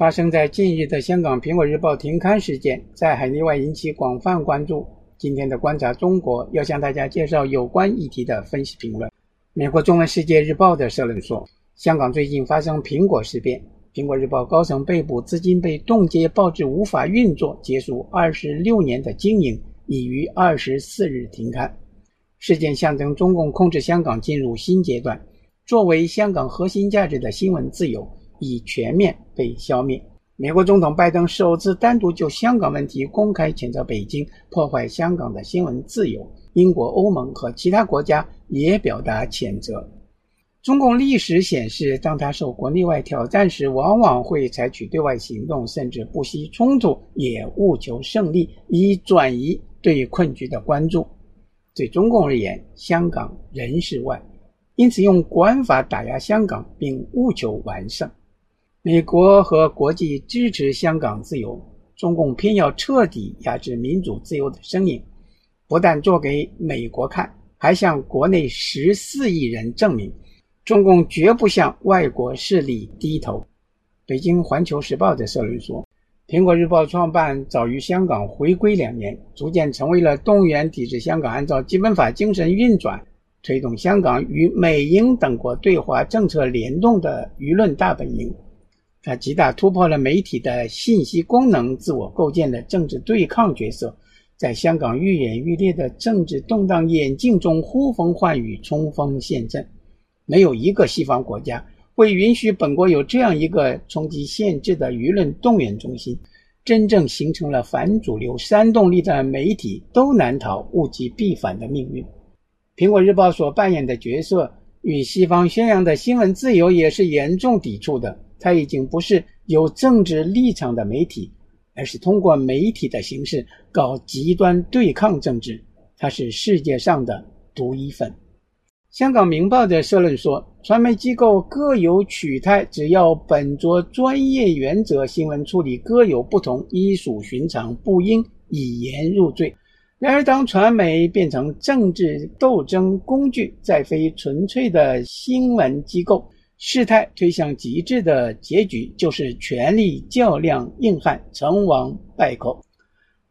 发生在近日的香港《苹果日报》停刊事件，在海内外引起广泛关注。今天的观察中国要向大家介绍有关议题的分析评论。美国中文世界日报的社论说，香港最近发生苹果事变，苹果日报高层被捕，资金被冻结，报纸无法运作，结束二十六年的经营，已于二十四日停刊。事件象征中共控制香港进入新阶段，作为香港核心价值的新闻自由已全面被消灭。美国总统拜登首次单独就香港问题公开谴责北京破坏香港的新闻自由。英国、欧盟和其他国家也表达谴责。中共历史显示，当他受国内外挑战时，往往会采取对外行动，甚至不惜冲突，也务求胜利，以转移对困局的关注。对中共而言，香港仍是外，因此用国安法打压香港，并务求完胜。美国和国际支持香港自由，中共偏要彻底压制民主自由的声音，不但做给美国看，还向国内十四亿人证明，中共绝不向外国势力低头。北京环球时报的社论说，苹果日报创办早于香港回归两年，逐渐成为了动员抵制香港按照基本法精神运转，推动香港与美英等国对华政策联动的舆论大本营。它极大突破了媒体的信息功能，自我构建的政治对抗角色，在香港愈演愈烈的政治动荡演进中呼风唤雨、冲锋陷阵。没有一个西方国家会允许本国有这样一个冲击限制的舆论动员中心。真正形成了反主流煽动力的媒体，都难逃物极必反的命运。苹果日报所扮演的角色，与西方宣扬的新闻自由也是严重抵触的。它已经不是有政治立场的媒体，而是通过媒体的形式搞极端对抗政治。它是世界上的独一份。香港明报的社论说，传媒机构各有取态，只要本着专业原则，新闻处理各有不同，亦属寻常，不应以言入罪。然而，当传媒变成政治斗争工具，再非纯粹的新闻机构。事态推向极致的结局，就是权力较量硬汉，成王败寇。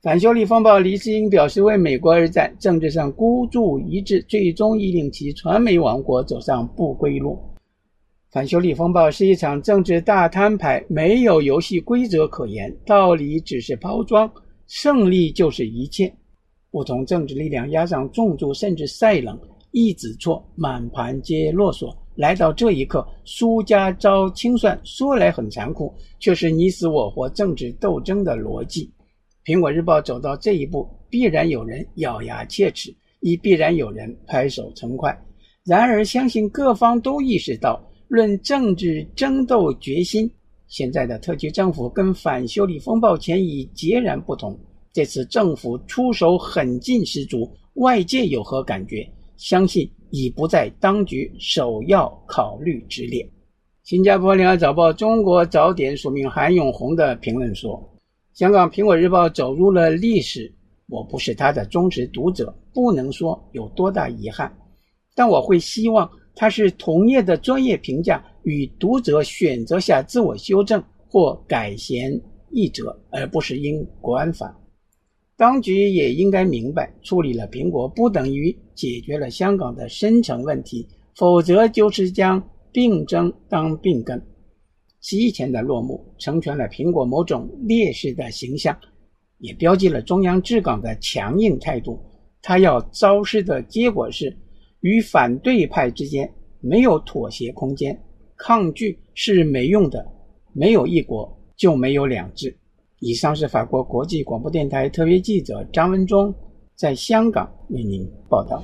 反修例风暴，黎智英表示为美国而战，政治上孤注一掷，最终已令其传媒王国走上不归路。反修例风暴是一场政治大摊牌，没有游戏规则可言，道理只是包装，胜利就是一切。不同政治力量押上重注，甚至赛冷，一子错，满盘皆落索。来到这一刻，输家遭清算，说来很残酷，却是你死我活政治斗争的逻辑。苹果日报走到这一步，必然有人咬牙切齿，亦必然有人拍手称快。然而，相信各方都意识到，论政治争斗决心，现在的特区政府跟反修例风暴前已截然不同。这次政府出手狠劲十足，外界有何感觉？相信。已不在当局首要考虑之列。新加坡联合早报中国早点署名韩永红的评论说：“香港苹果日报走入了历史，我不是他的忠实读者，不能说有多大遗憾，但我会希望他是同业的专业评价与读者选择下自我修正或改弦易辙，而不是因国安法。”当局也应该明白，处理了苹果不等于解决了香港的深层问题，否则就是将病症当病根。七一前的落幕，成全了苹果某种劣势的形象，也标记了中央治港的强硬态度。他要昭示的结果是，与反对派之间没有妥协空间，抗拒是没用的，没有一国就没有两制。以上是法国国际广播电台特约记者张文忠在香港为您报道。